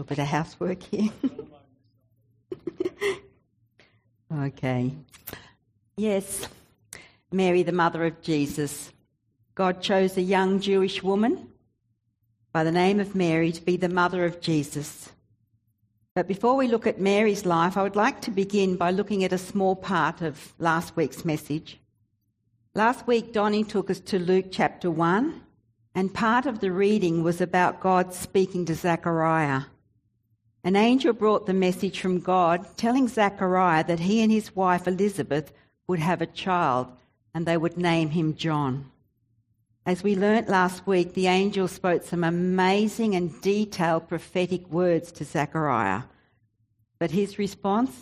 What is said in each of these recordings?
a bit of housework here. okay. Yes, Mary, the mother of Jesus. God chose a young Jewish woman by the name of Mary to be the mother of Jesus. But before we look at Mary's life, I would like to begin by looking at a small part of last week's message. Last week, Donnie took us to Luke chapter 1, and part of the reading was about God speaking to Zechariah. An angel brought the message from God telling Zechariah that he and his wife Elizabeth would have a child and they would name him John. As we learnt last week, the angel spoke some amazing and detailed prophetic words to Zechariah. But his response?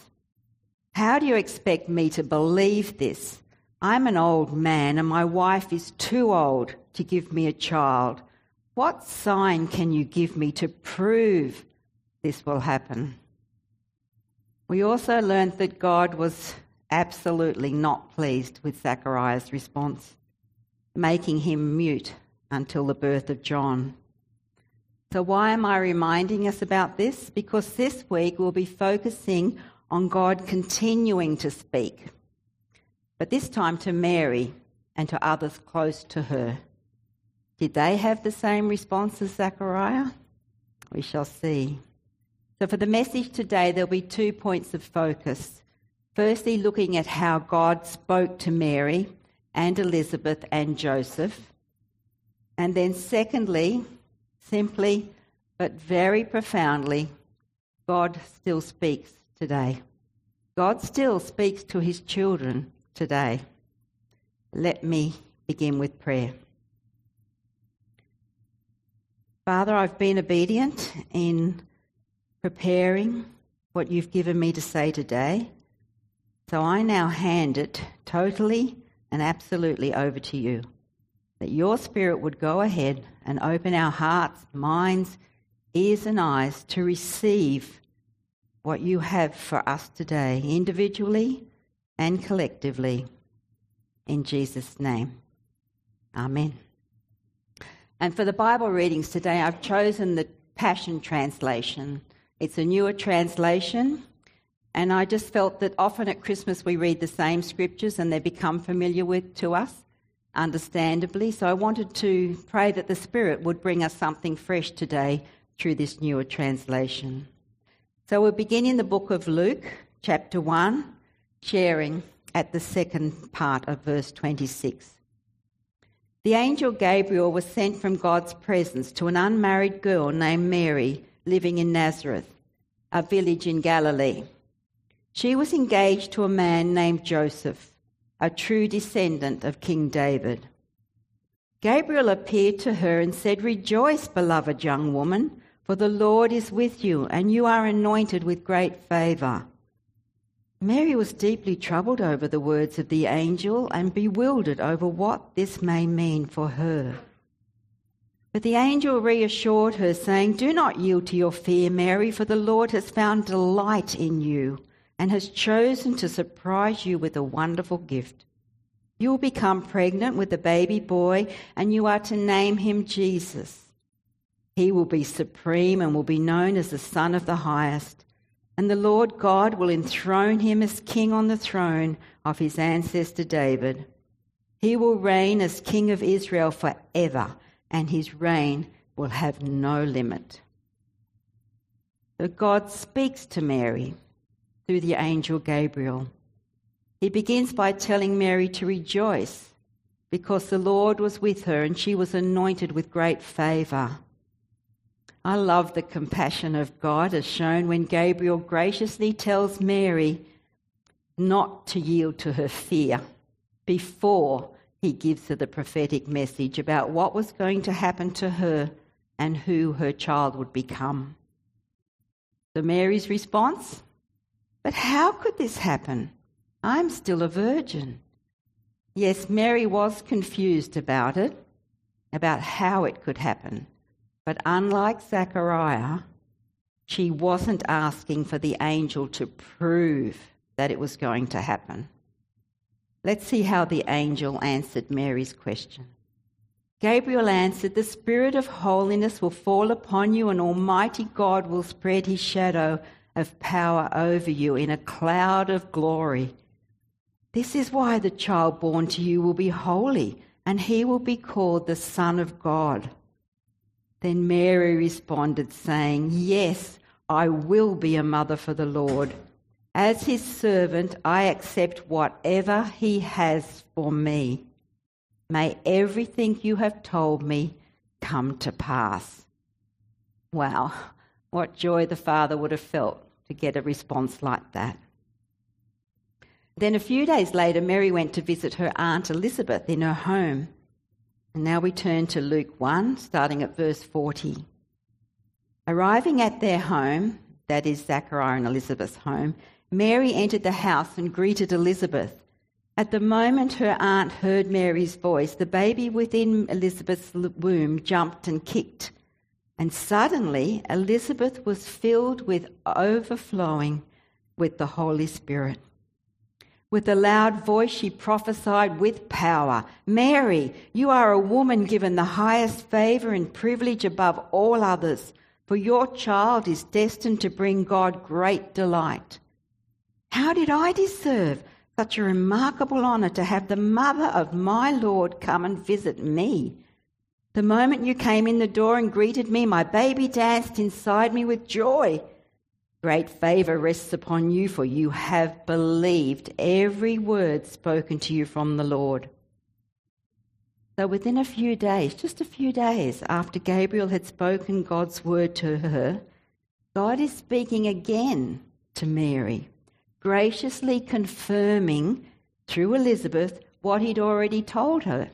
How do you expect me to believe this? I'm an old man and my wife is too old to give me a child. What sign can you give me to prove this will happen? We also learned that God was absolutely not pleased with Zechariah's response making him mute until the birth of John. So, why am I reminding us about this? Because this week we'll be focusing on God continuing to speak, but this time to Mary and to others close to her. Did they have the same response as Zechariah? We shall see. So, for the message today, there'll be two points of focus. Firstly, looking at how God spoke to Mary and Elizabeth and Joseph. And then, secondly, simply but very profoundly, God still speaks today. God still speaks to his children today. Let me begin with prayer. Father, I've been obedient in preparing what you've given me to say today. So I now hand it totally and absolutely over to you. That your Spirit would go ahead and open our hearts, minds, ears, and eyes to receive what you have for us today, individually and collectively. In Jesus' name. Amen. And for the Bible readings today, I've chosen the Passion Translation. It's a newer translation and I just felt that often at Christmas we read the same scriptures and they become familiar with to us, understandably. So I wanted to pray that the Spirit would bring us something fresh today through this newer translation. So we'll begin in the book of Luke, chapter 1, sharing at the second part of verse 26. The angel Gabriel was sent from God's presence to an unmarried girl named Mary living in Nazareth, a village in Galilee she was engaged to a man named Joseph, a true descendant of King David. Gabriel appeared to her and said, Rejoice, beloved young woman, for the Lord is with you, and you are anointed with great favour. Mary was deeply troubled over the words of the angel and bewildered over what this may mean for her. But the angel reassured her, saying, Do not yield to your fear, Mary, for the Lord has found delight in you and has chosen to surprise you with a wonderful gift. You will become pregnant with a baby boy, and you are to name him Jesus. He will be supreme and will be known as the Son of the Highest. And the Lord God will enthrone him as king on the throne of his ancestor David. He will reign as king of Israel forever, and his reign will have no limit. So God speaks to Mary through the angel Gabriel. He begins by telling Mary to rejoice because the Lord was with her and she was anointed with great favour. I love the compassion of God as shown when Gabriel graciously tells Mary not to yield to her fear before he gives her the prophetic message about what was going to happen to her and who her child would become. So Mary's response but how could this happen? I'm still a virgin. Yes, Mary was confused about it, about how it could happen. But unlike Zechariah, she wasn't asking for the angel to prove that it was going to happen. Let's see how the angel answered Mary's question. Gabriel answered, The Spirit of holiness will fall upon you, and Almighty God will spread his shadow of power over you in a cloud of glory. This is why the child born to you will be holy, and he will be called the Son of God. Then Mary responded, saying, Yes, I will be a mother for the Lord. As his servant, I accept whatever he has for me. May everything you have told me come to pass. Wow, what joy the father would have felt to get a response like that. Then a few days later, Mary went to visit her aunt Elizabeth in her home. And now we turn to Luke 1, starting at verse 40. Arriving at their home, that is Zechariah and Elizabeth's home, Mary entered the house and greeted Elizabeth. At the moment her aunt heard Mary's voice, the baby within Elizabeth's womb jumped and kicked. And suddenly Elizabeth was filled with overflowing with the Holy Spirit. With a loud voice, she prophesied with power Mary, you are a woman given the highest favour and privilege above all others, for your child is destined to bring God great delight. How did I deserve such a remarkable honour to have the mother of my Lord come and visit me. The moment you came in the door and greeted me, my baby danced inside me with joy. Great favour rests upon you, for you have believed every word spoken to you from the Lord. So, within a few days, just a few days after Gabriel had spoken God's word to her, God is speaking again to Mary graciously confirming through Elizabeth what he'd already told her.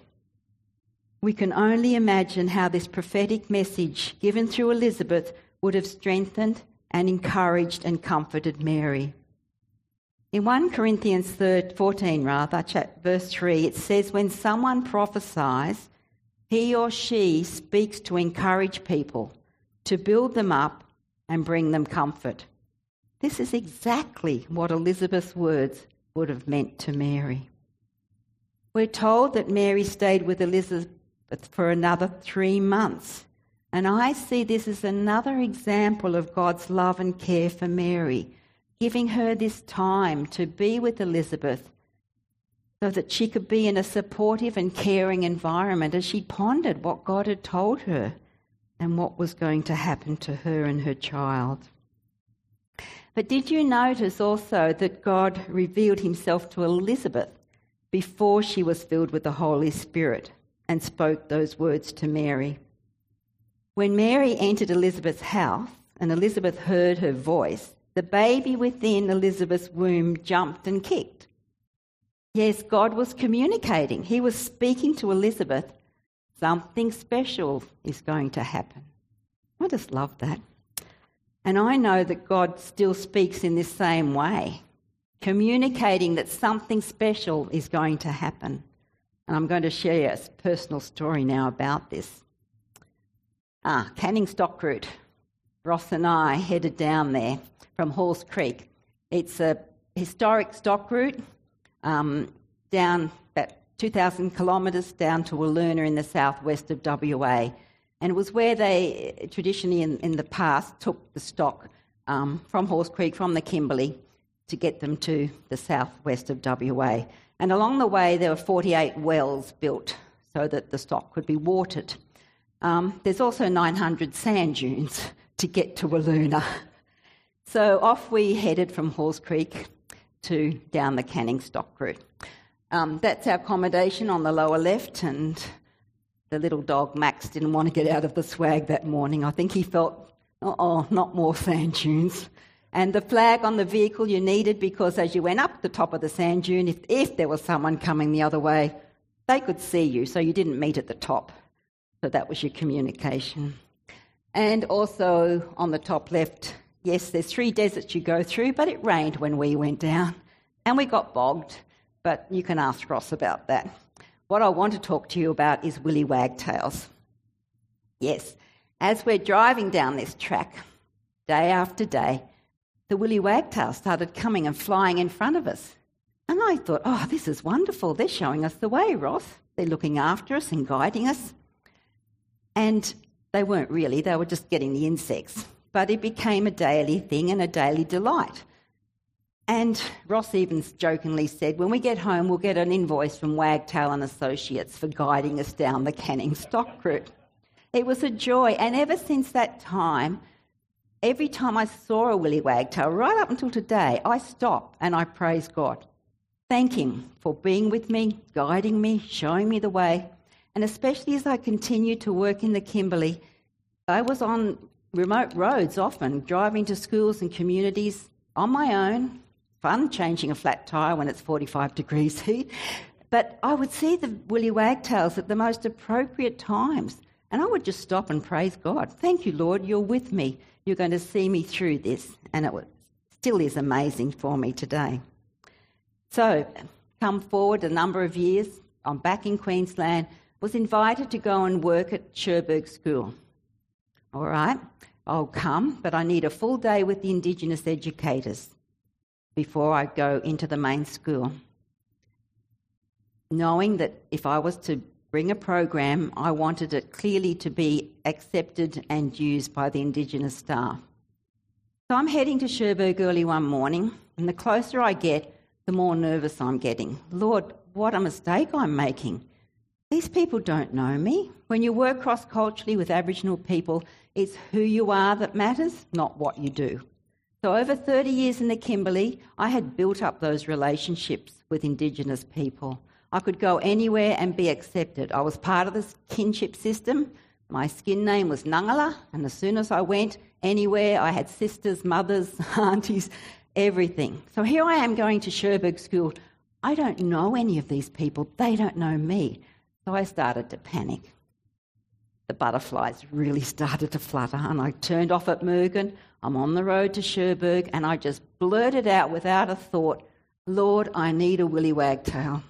We can only imagine how this prophetic message given through Elizabeth would have strengthened and encouraged and comforted Mary. In 1 Corinthians 14, rather, verse 3, it says, When someone prophesies, he or she speaks to encourage people, to build them up and bring them comfort. This is exactly what Elizabeth's words would have meant to Mary. We're told that Mary stayed with Elizabeth for another three months. And I see this as another example of God's love and care for Mary, giving her this time to be with Elizabeth so that she could be in a supportive and caring environment as she pondered what God had told her and what was going to happen to her and her child. But did you notice also that God revealed himself to Elizabeth before she was filled with the Holy Spirit and spoke those words to Mary? When Mary entered Elizabeth's house and Elizabeth heard her voice, the baby within Elizabeth's womb jumped and kicked. Yes, God was communicating. He was speaking to Elizabeth. Something special is going to happen. I just love that. And I know that God still speaks in this same way, communicating that something special is going to happen. And I'm going to share a personal story now about this. Ah, Canning Stock Route. Ross and I headed down there from Halls Creek. It's a historic stock route um, down about 2,000 kilometres down to Wiluna in the southwest of WA. And it was where they traditionally in, in the past took the stock um, from Halls Creek, from the Kimberley, to get them to the southwest of WA. And along the way, there were 48 wells built so that the stock could be watered. Um, there's also 900 sand dunes to get to Wiluna. So off we headed from Halls Creek to down the Canning Stock route. Um, that's our accommodation on the lower left, and the little dog Max didn't want to get out of the swag that morning. I think he felt, oh, not more sand dunes. And the flag on the vehicle you needed because as you went up the top of the sand dune, if, if there was someone coming the other way, they could see you, so you didn't meet at the top. So that was your communication. And also on the top left, yes, there's three deserts you go through, but it rained when we went down and we got bogged. But you can ask Ross about that. What I want to talk to you about is Willy Wagtails. Yes, as we're driving down this track, day after day, the Willy wagtail started coming and flying in front of us. And I thought, oh, this is wonderful. They're showing us the way, Ross. They're looking after us and guiding us. And they weren't really, they were just getting the insects. But it became a daily thing and a daily delight. And Ross Evans jokingly said, when we get home, we'll get an invoice from Wagtail and Associates for guiding us down the canning stock route. It was a joy, and ever since that time, every time I saw a willy wagtail, right up until today, I stop and I praise God. Thank Him for being with me, guiding me, showing me the way, and especially as I continued to work in the Kimberley, I was on remote roads often, driving to schools and communities on my own, fun changing a flat tyre when it's 45 degrees heat. But I would see the willy wagtails at the most appropriate times. And I would just stop and praise God. Thank you, Lord, you're with me. You're going to see me through this. And it still is amazing for me today. So, come forward a number of years. I'm back in Queensland. Was invited to go and work at Cherbourg School. All right, I'll come, but I need a full day with the Indigenous educators before I go into the main school. Knowing that if I was to bring a program, I wanted it clearly to be accepted and used by the Indigenous staff. So I'm heading to Cherbourg early one morning, and the closer I get, the more nervous I'm getting. Lord, what a mistake I'm making. These people don't know me. When you work cross culturally with Aboriginal people, it's who you are that matters, not what you do. So, over 30 years in the Kimberley, I had built up those relationships with Indigenous people. I could go anywhere and be accepted. I was part of this kinship system. My skin name was Nangala, and as soon as I went anywhere, I had sisters, mothers, aunties, everything. So here I am going to Cherbourg School. I don't know any of these people, they don't know me. So I started to panic the butterflies really started to flutter. And I turned off at Murgon. I'm on the road to Cherbourg, and I just blurted out without a thought, Lord, I need a willy wagtail.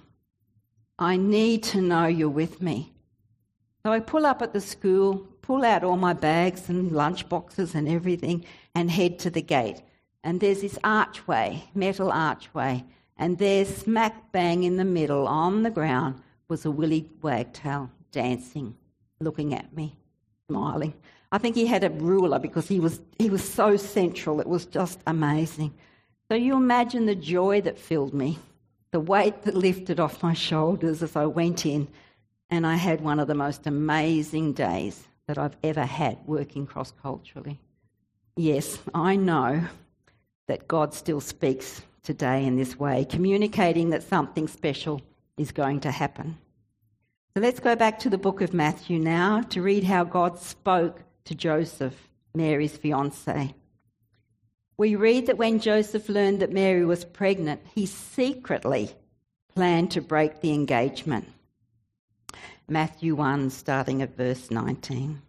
I need to know you're with me. So I pull up at the school, pull out all my bags and lunch boxes and everything, and head to the gate. And there's this archway, metal archway, and there, smack bang in the middle on the ground, was a willy wagtail dancing looking at me, smiling. I think he had a ruler because he was, he was so central. It was just amazing. So you imagine the joy that filled me, the weight that lifted off my shoulders as I went in, and I had one of the most amazing days that I've ever had working cross culturally. Yes, I know that God still speaks today in this way, communicating that something special is going to happen. So let's go back to the book of Matthew now to read how God spoke to Joseph, Mary's fiance. We read that when Joseph learned that Mary was pregnant, he secretly planned to break the engagement. Matthew 1, starting at verse 19.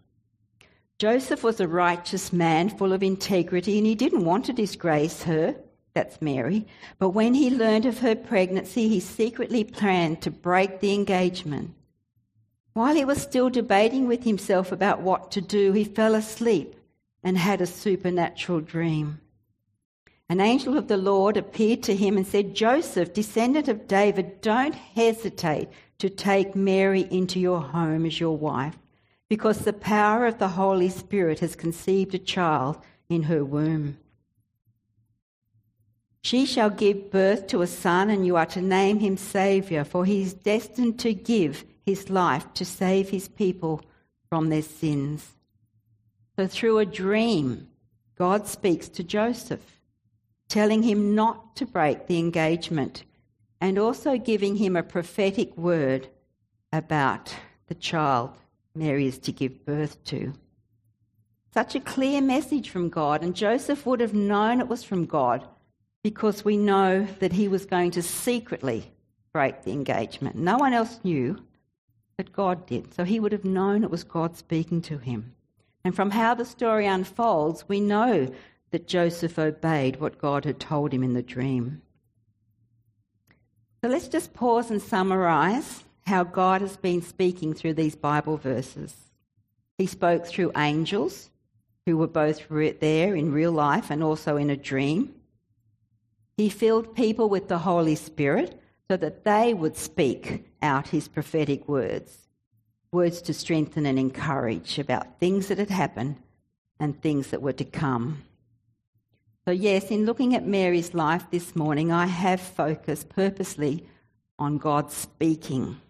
Joseph was a righteous man full of integrity, and he didn't want to disgrace her, that's Mary. But when he learned of her pregnancy, he secretly planned to break the engagement. While he was still debating with himself about what to do, he fell asleep and had a supernatural dream. An angel of the Lord appeared to him and said, Joseph, descendant of David, don't hesitate to take Mary into your home as your wife, because the power of the Holy Spirit has conceived a child in her womb. She shall give birth to a son, and you are to name him Saviour, for he is destined to give his life to save his people from their sins. So, through a dream, God speaks to Joseph, telling him not to break the engagement and also giving him a prophetic word about the child Mary is to give birth to. Such a clear message from God, and Joseph would have known it was from God because we know that he was going to secretly break the engagement. No one else knew, but God did. So he would have known it was God speaking to him. And from how the story unfolds, we know that Joseph obeyed what God had told him in the dream. So let's just pause and summarize how God has been speaking through these Bible verses. He spoke through angels who were both there in real life and also in a dream. He filled people with the Holy Spirit so that they would speak out his prophetic words. words to strengthen and encourage about things that had happened and things that were to come. So, yes, in looking at Mary's life this morning, I have focused purposely on God speaking.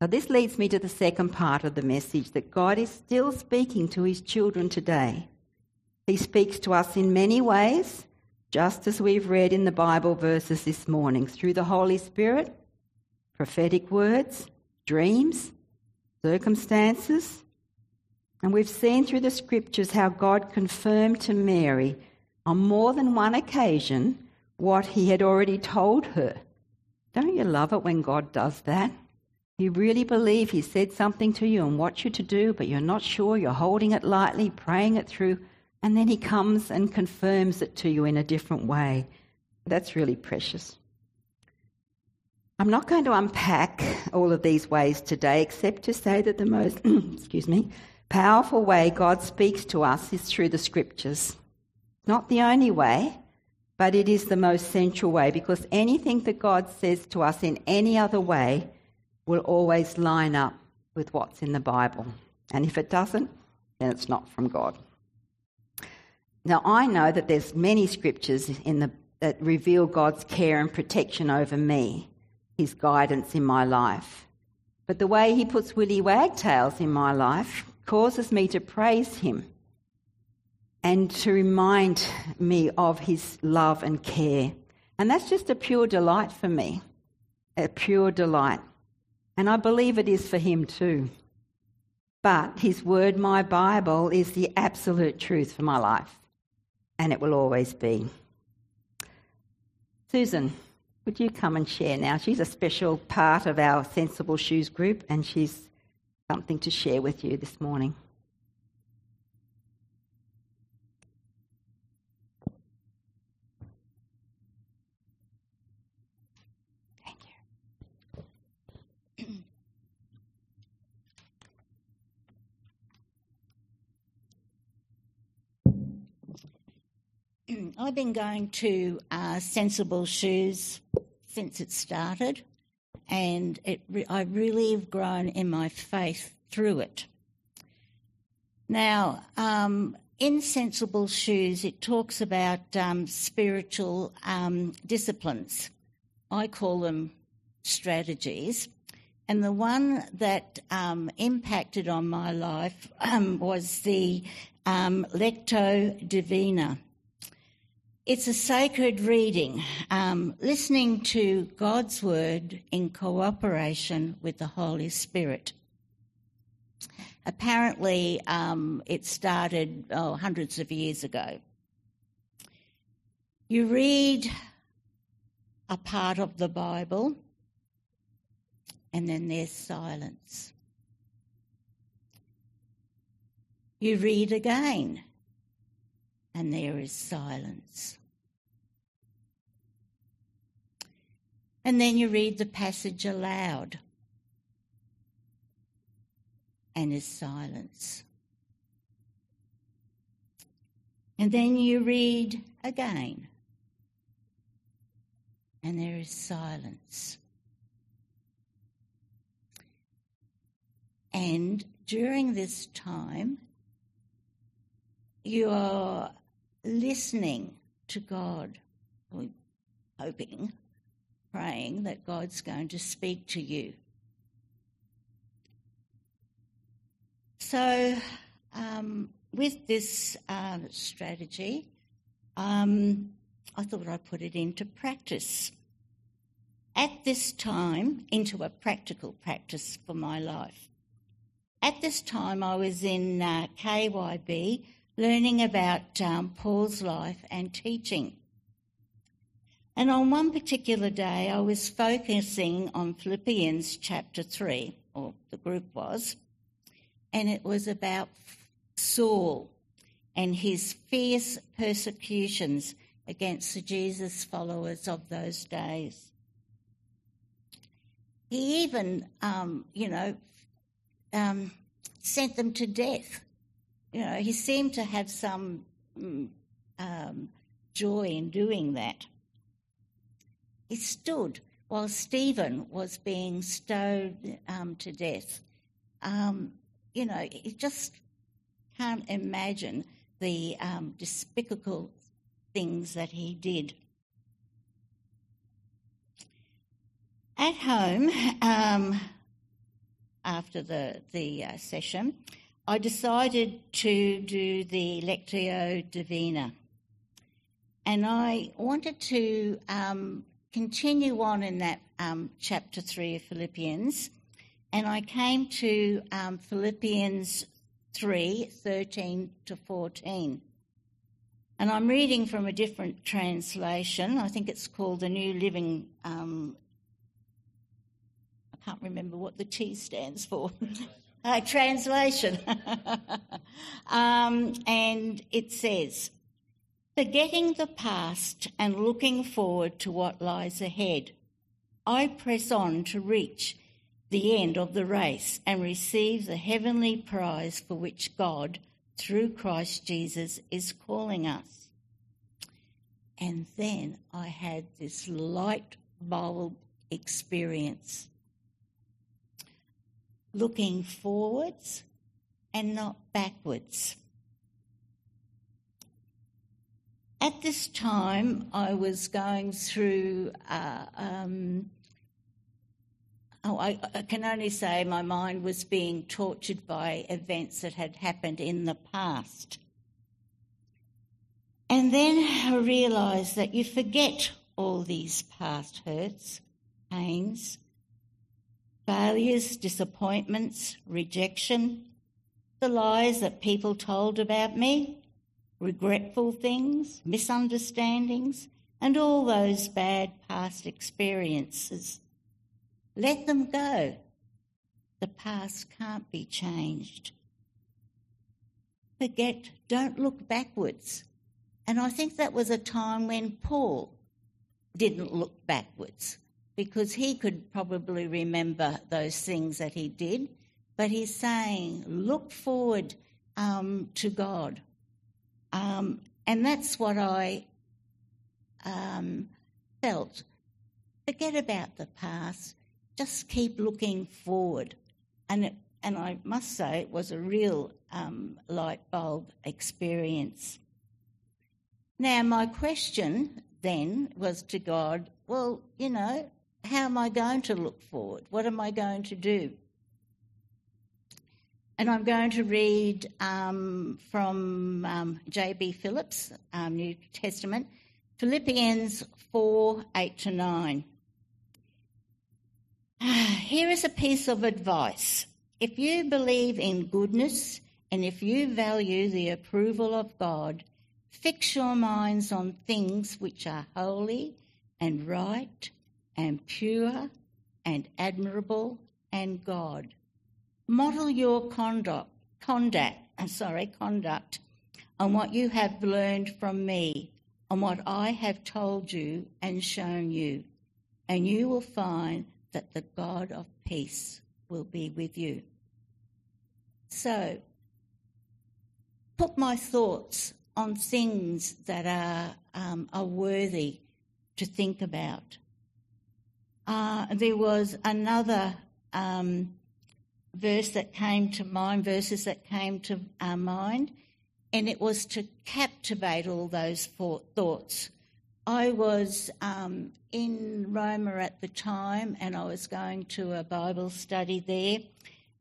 So, this leads me to the second part of the message that God is still speaking to his children today. He speaks to us in many ways, just as we've read in the Bible verses this morning, through the Holy Spirit, prophetic words, dreams, circumstances. And we've seen through the scriptures how God confirmed to Mary on more than one occasion what he had already told her. Don't you love it when God does that? You really believe he said something to you and wants you to do, but you're not sure, you're holding it lightly, praying it through, and then he comes and confirms it to you in a different way. That's really precious. I'm not going to unpack all of these ways today, except to say that the most, excuse me, powerful way God speaks to us is through the scriptures. Not the only way, but it is the most central way because anything that God says to us in any other way will always line up with what's in the Bible. And if it doesn't, then it's not from God. Now I know that there's many scriptures in the that reveal God's care and protection over me, his guidance in my life. But the way he puts willy wagtails in my life causes me to praise him and to remind me of his love and care. And that's just a pure delight for me, a pure delight. And I believe it is for him too. But his word, my Bible, is the absolute truth for my life. And it will always be. Susan, would you come and share now? She's a special part of our Sensible Shoes group, and she's something to share with you this morning. I've been going to uh, Sensible Shoes since it started, and it re- I really have grown in my faith through it. Now, um, in Sensible Shoes, it talks about um, spiritual um, disciplines. I call them strategies. And the one that um, impacted on my life um, was the um, Lectio Divina. It's a sacred reading, um, listening to God's word in cooperation with the Holy Spirit. Apparently, um, it started oh, hundreds of years ago. You read a part of the Bible, and then there's silence. You read again and there is silence. And then you read the passage aloud, and is silence. And then you read again, and there is silence. And during this time, you are listening to God, hoping, praying that God's going to speak to you. So, um, with this uh, strategy, um, I thought I'd put it into practice. At this time, into a practical practice for my life. At this time, I was in uh, KYB learning about um, Paul's life and teaching. And on one particular day, I was focusing on Philippians chapter 3, or the group was, and it was about Saul and his fierce persecutions against the Jesus followers of those days. He even, um, you know, um, sent them to death you know, he seemed to have some mm, um, joy in doing that. He stood while Stephen was being stoned um, to death um, you know, you just can't imagine the um, despicable things that he did. At home, um, after the, the uh, session, I decided to do the Lectio Divina. And I wanted to um, continue on in that um, chapter 3 of Philippians. And I came to um, Philippians 3 13 to 14. And I'm reading from a different translation. I think it's called the New Living. Um, I can't remember what the T stands for. uh, translation. um, and it says, Forgetting the past and looking forward to what lies ahead, I press on to reach the end of the race and receive the heavenly prize for which God, through Christ Jesus, is calling us. And then I had this light bulb experience. Looking forwards and not backwards. At this time, I was going through. Uh, um, oh, I, I, can only say my mind was being tortured by events that had happened in the past. And then I realised that you forget all these past hurts, pains, failures, disappointments, rejection, the lies that people told about me, regretful things, misunderstandings, and all those bad past experiences. Let them go. The past can't be changed. Forget, don't look backwards. And I think that was a time when Paul didn't look backwards because he could probably remember those things that he did. But he's saying, look forward um, to God. Um, and that's what I um, felt. Forget about the past, just keep looking forward. And, it, and I must say, it was a real um, light bulb experience. Now, my question then was to God, well, you know, how am I going to look forward? What am I going to do? And I'm going to read um, from um, J.B. Phillips, um, New Testament, Philippians 4 8 to 9. Here is a piece of advice. If you believe in goodness and if you value the approval of God, fix your minds on things which are holy and right and pure and admirable and God. Model your conduct, conduct, I'm sorry, conduct on what you have learned from me, on what I have told you and shown you, and you will find that the God of peace will be with you. So, put my thoughts on things that are, um, are worthy to think about. Uh, there was another um, verse that came to mind, verses that came to our mind, and it was to captivate all those thoughts. I was um, in Roma at the time, and I was going to a Bible study there,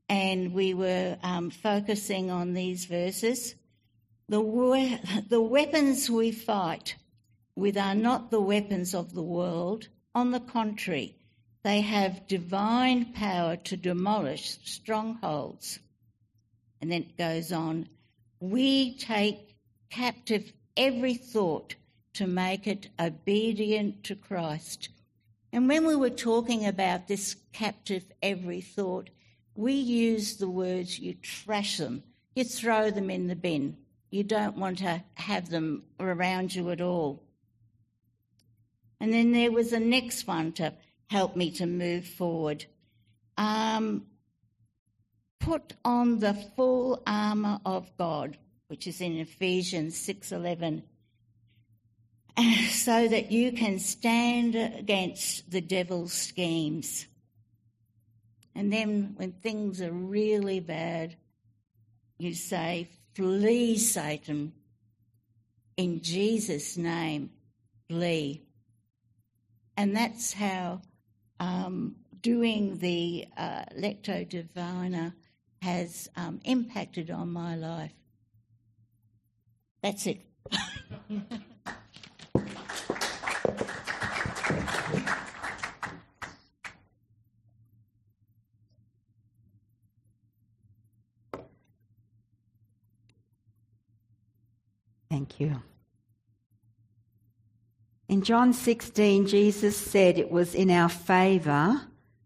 and we were um, focusing on these verses. The, we- the weapons we fight with are not the weapons of the world. On the contrary, they have divine power to demolish strongholds. And then it goes on we take captive every thought to make it obedient to Christ. And when we were talking about this captive every thought, we use the words you trash them, you throw them in the bin. You don't want to have them around you at all. And then there was the next one to help me to move forward. Um, put on the full armour of God, which is in Ephesians 6:11, so that you can stand against the devil's schemes. And then when things are really bad, you say, Flee, Satan. In Jesus' name, flee. And that's how um, doing the uh, Lectio Divina has um, impacted on my life. That's it. Thank you. In John 16, Jesus said it was in our favour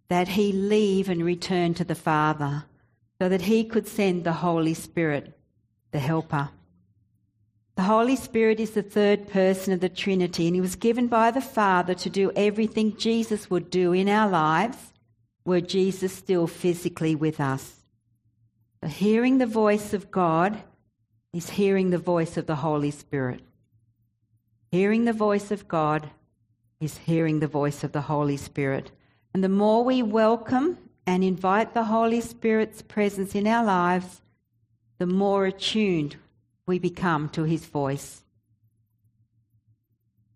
that he leave and return to the Father so that he could send the Holy Spirit, the Helper. The Holy Spirit is the third person of the Trinity, and he was given by the Father to do everything Jesus would do in our lives were Jesus still physically with us. So hearing the voice of God is hearing the voice of the Holy Spirit. Hearing the voice of God is hearing the voice of the Holy Spirit. And the more we welcome and invite the Holy Spirit's presence in our lives, the more attuned we become to his voice.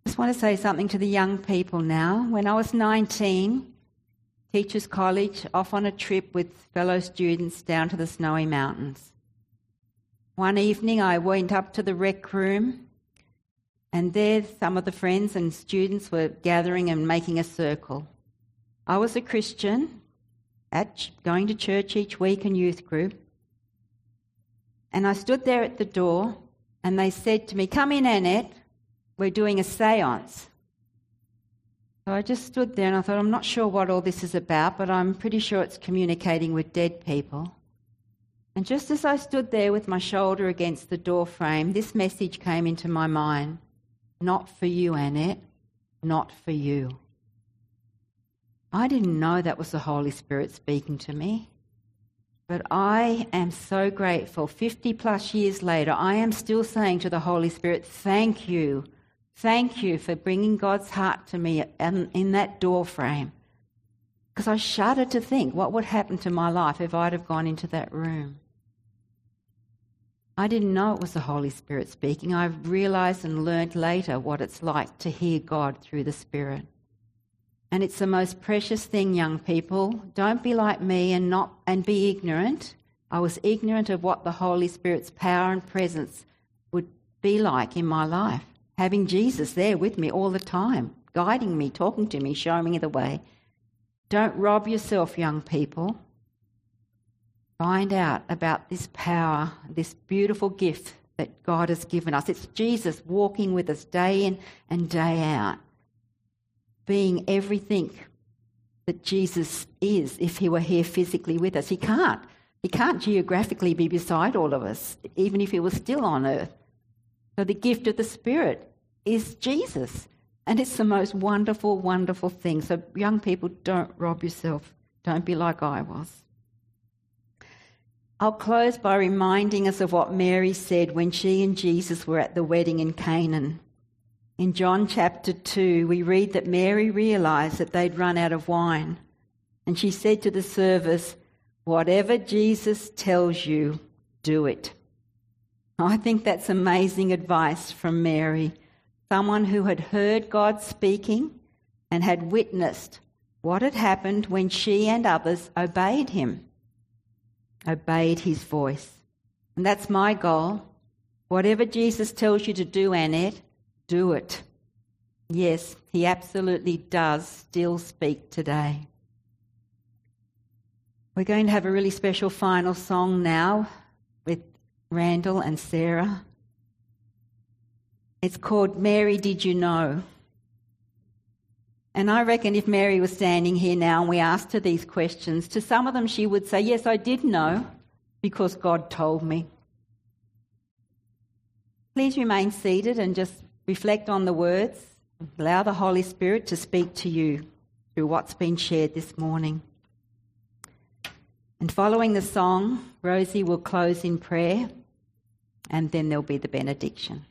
I just want to say something to the young people now. When I was 19, Teachers College, off on a trip with fellow students down to the Snowy Mountains. One evening I went up to the rec room, and there some of the friends and students were gathering and making a circle. I was a Christian, at going to church each week and youth group. And I stood there at the door, and they said to me, Come in, Annette, we're doing a seance. So I just stood there and I thought, I'm not sure what all this is about, but I'm pretty sure it's communicating with dead people. And just as I stood there with my shoulder against the door frame, this message came into my mind Not for you, Annette, not for you. I didn't know that was the Holy Spirit speaking to me. But I am so grateful. 50 plus years later, I am still saying to the Holy Spirit, Thank you. Thank you for bringing God's heart to me in that door frame. Because I shudder to think what would happen to my life if I'd have gone into that room. I didn't know it was the Holy Spirit speaking. I've realized and learned later what it's like to hear God through the Spirit. And it's the most precious thing, young people. Don't be like me and not and be ignorant. I was ignorant of what the Holy Spirit's power and presence would be like in my life. Having Jesus there with me all the time, guiding me, talking to me, showing me the way. Don't rob yourself, young people. Find out about this power, this beautiful gift that God has given us. It's Jesus walking with us day in and day out, being everything that Jesus is if he were here physically with us. He can't. He can't geographically be beside all of us, even if he was still on earth. So the gift of the Spirit is Jesus. And it's the most wonderful, wonderful thing. So, young people, don't rob yourself. Don't be like I was. I'll close by reminding us of what Mary said when she and Jesus were at the wedding in Canaan. In John chapter 2, we read that Mary realized that they'd run out of wine. And she said to the servers, Whatever Jesus tells you, do it. I think that's amazing advice from Mary, someone who had heard God speaking and had witnessed what had happened when she and others obeyed him obeyed his voice. And that's my goal. Whatever Jesus tells you to do, Annette, do it. Yes, he absolutely does still speak today. We're going to have a really special final song now with Randall and Sarah. It's called Mary Did You Know? And I reckon if Mary was standing here now and we asked her these questions, to some of them she would say, Yes, I did know because God told me. Please remain seated and just reflect on the words. Allow the Holy Spirit to speak to you through what's been shared this morning. And following the song, Rosie will close in prayer and then there'll be the benediction.